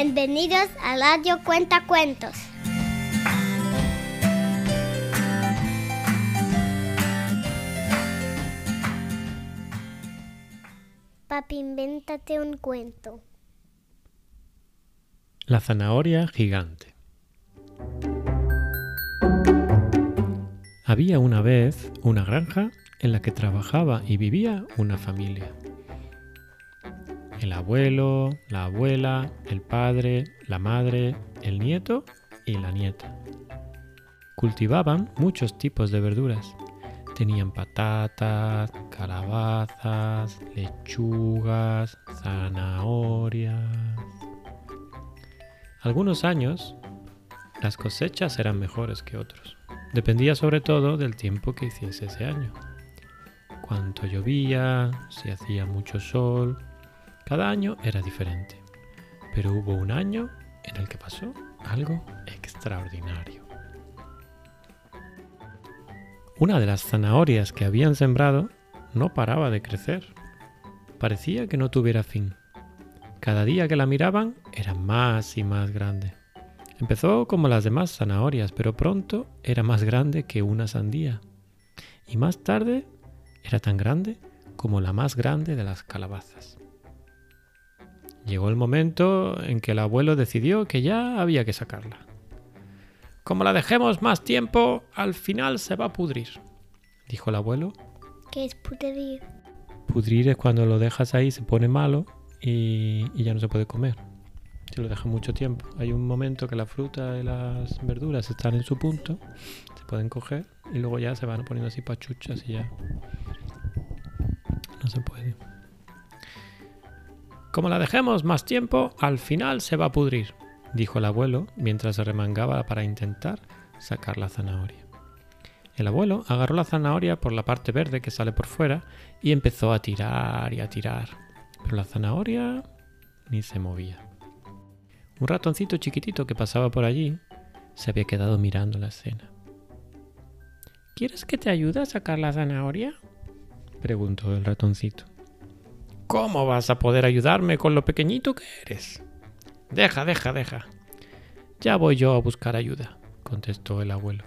Bienvenidos a Radio Cuenta Cuentos. Papi, invéntate un cuento. La zanahoria gigante. Había una vez una granja en la que trabajaba y vivía una familia. El abuelo, la abuela, el padre, la madre, el nieto y la nieta. Cultivaban muchos tipos de verduras. Tenían patatas, calabazas, lechugas, zanahorias. Algunos años las cosechas eran mejores que otros. Dependía sobre todo del tiempo que hiciese ese año. Cuánto llovía, si hacía mucho sol. Cada año era diferente. Pero hubo un año en el que pasó algo extraordinario. Una de las zanahorias que habían sembrado no paraba de crecer. Parecía que no tuviera fin. Cada día que la miraban era más y más grande. Empezó como las demás zanahorias, pero pronto era más grande que una sandía. Y más tarde era tan grande como la más grande de las calabazas. Llegó el momento en que el abuelo decidió que ya había que sacarla. Como la dejemos más tiempo, al final se va a pudrir, dijo el abuelo. ¿Qué es pudrir? Pudrir es cuando lo dejas ahí, se pone malo y, y ya no se puede comer. Si lo dejas mucho tiempo. Hay un momento que la fruta y las verduras están en su punto, se pueden coger y luego ya se van poniendo así pachuchas y ya no se puede. Como la dejemos más tiempo, al final se va a pudrir, dijo el abuelo mientras se remangaba para intentar sacar la zanahoria. El abuelo agarró la zanahoria por la parte verde que sale por fuera y empezó a tirar y a tirar, pero la zanahoria ni se movía. Un ratoncito chiquitito que pasaba por allí se había quedado mirando la escena. ¿Quieres que te ayude a sacar la zanahoria? preguntó el ratoncito. ¿Cómo vas a poder ayudarme con lo pequeñito que eres? Deja, deja, deja. Ya voy yo a buscar ayuda, contestó el abuelo.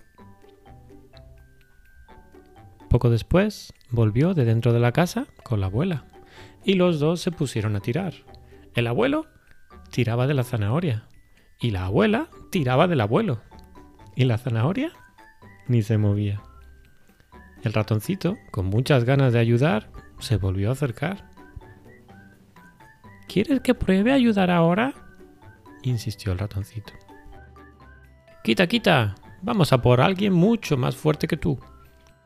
Poco después volvió de dentro de la casa con la abuela y los dos se pusieron a tirar. El abuelo tiraba de la zanahoria y la abuela tiraba del abuelo y la zanahoria ni se movía. El ratoncito, con muchas ganas de ayudar, se volvió a acercar. ¿Quieres que pruebe a ayudar ahora? insistió el ratoncito. Quita, quita. Vamos a por alguien mucho más fuerte que tú,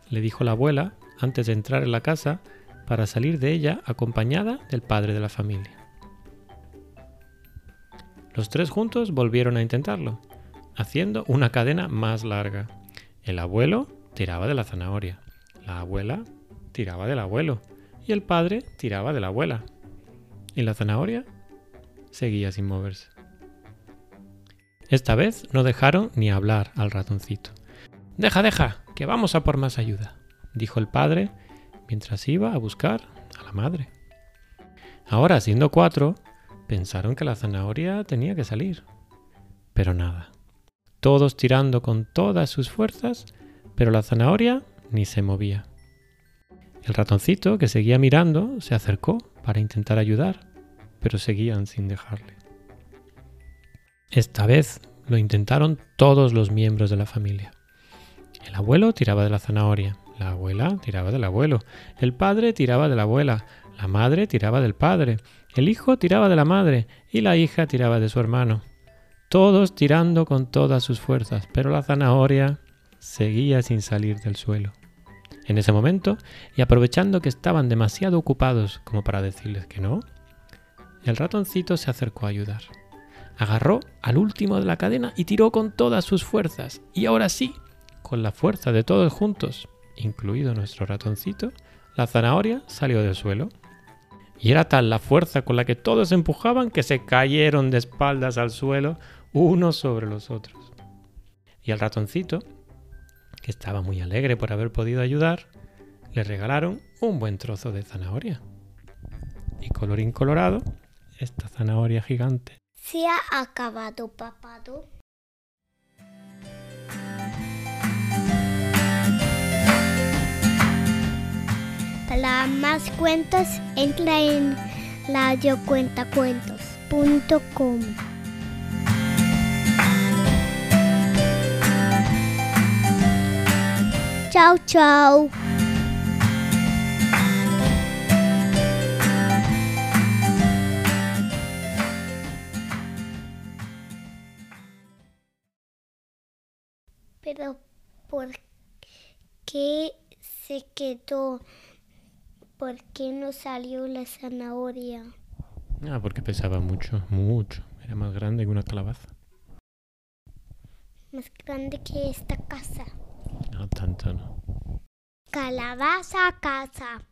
le dijo la abuela antes de entrar en la casa para salir de ella acompañada del padre de la familia. Los tres juntos volvieron a intentarlo, haciendo una cadena más larga. El abuelo tiraba de la zanahoria, la abuela tiraba del abuelo y el padre tiraba de la abuela. Y la zanahoria seguía sin moverse. Esta vez no dejaron ni hablar al ratoncito. Deja, deja, que vamos a por más ayuda, dijo el padre mientras iba a buscar a la madre. Ahora, siendo cuatro, pensaron que la zanahoria tenía que salir. Pero nada. Todos tirando con todas sus fuerzas, pero la zanahoria ni se movía. El ratoncito, que seguía mirando, se acercó para intentar ayudar, pero seguían sin dejarle. Esta vez lo intentaron todos los miembros de la familia. El abuelo tiraba de la zanahoria, la abuela tiraba del abuelo, el padre tiraba de la abuela, la madre tiraba del padre, el hijo tiraba de la madre y la hija tiraba de su hermano. Todos tirando con todas sus fuerzas, pero la zanahoria seguía sin salir del suelo. En ese momento, y aprovechando que estaban demasiado ocupados como para decirles que no, el ratoncito se acercó a ayudar. Agarró al último de la cadena y tiró con todas sus fuerzas. Y ahora sí, con la fuerza de todos juntos, incluido nuestro ratoncito, la zanahoria salió del suelo. Y era tal la fuerza con la que todos empujaban que se cayeron de espaldas al suelo unos sobre los otros. Y al ratoncito que estaba muy alegre por haber podido ayudar, le regalaron un buen trozo de zanahoria. Y colorín colorado, esta zanahoria gigante Se ha acabado, papado. Para más cuentos, entra en radiocuentacuentos.com. Chao, chao. Pero, ¿por qué se quedó? ¿Por qué no salió la zanahoria? Ah, porque pesaba mucho, mucho. Era más grande que una calabaza. Más grande que esta casa. No tanto, no. Calabaza casa.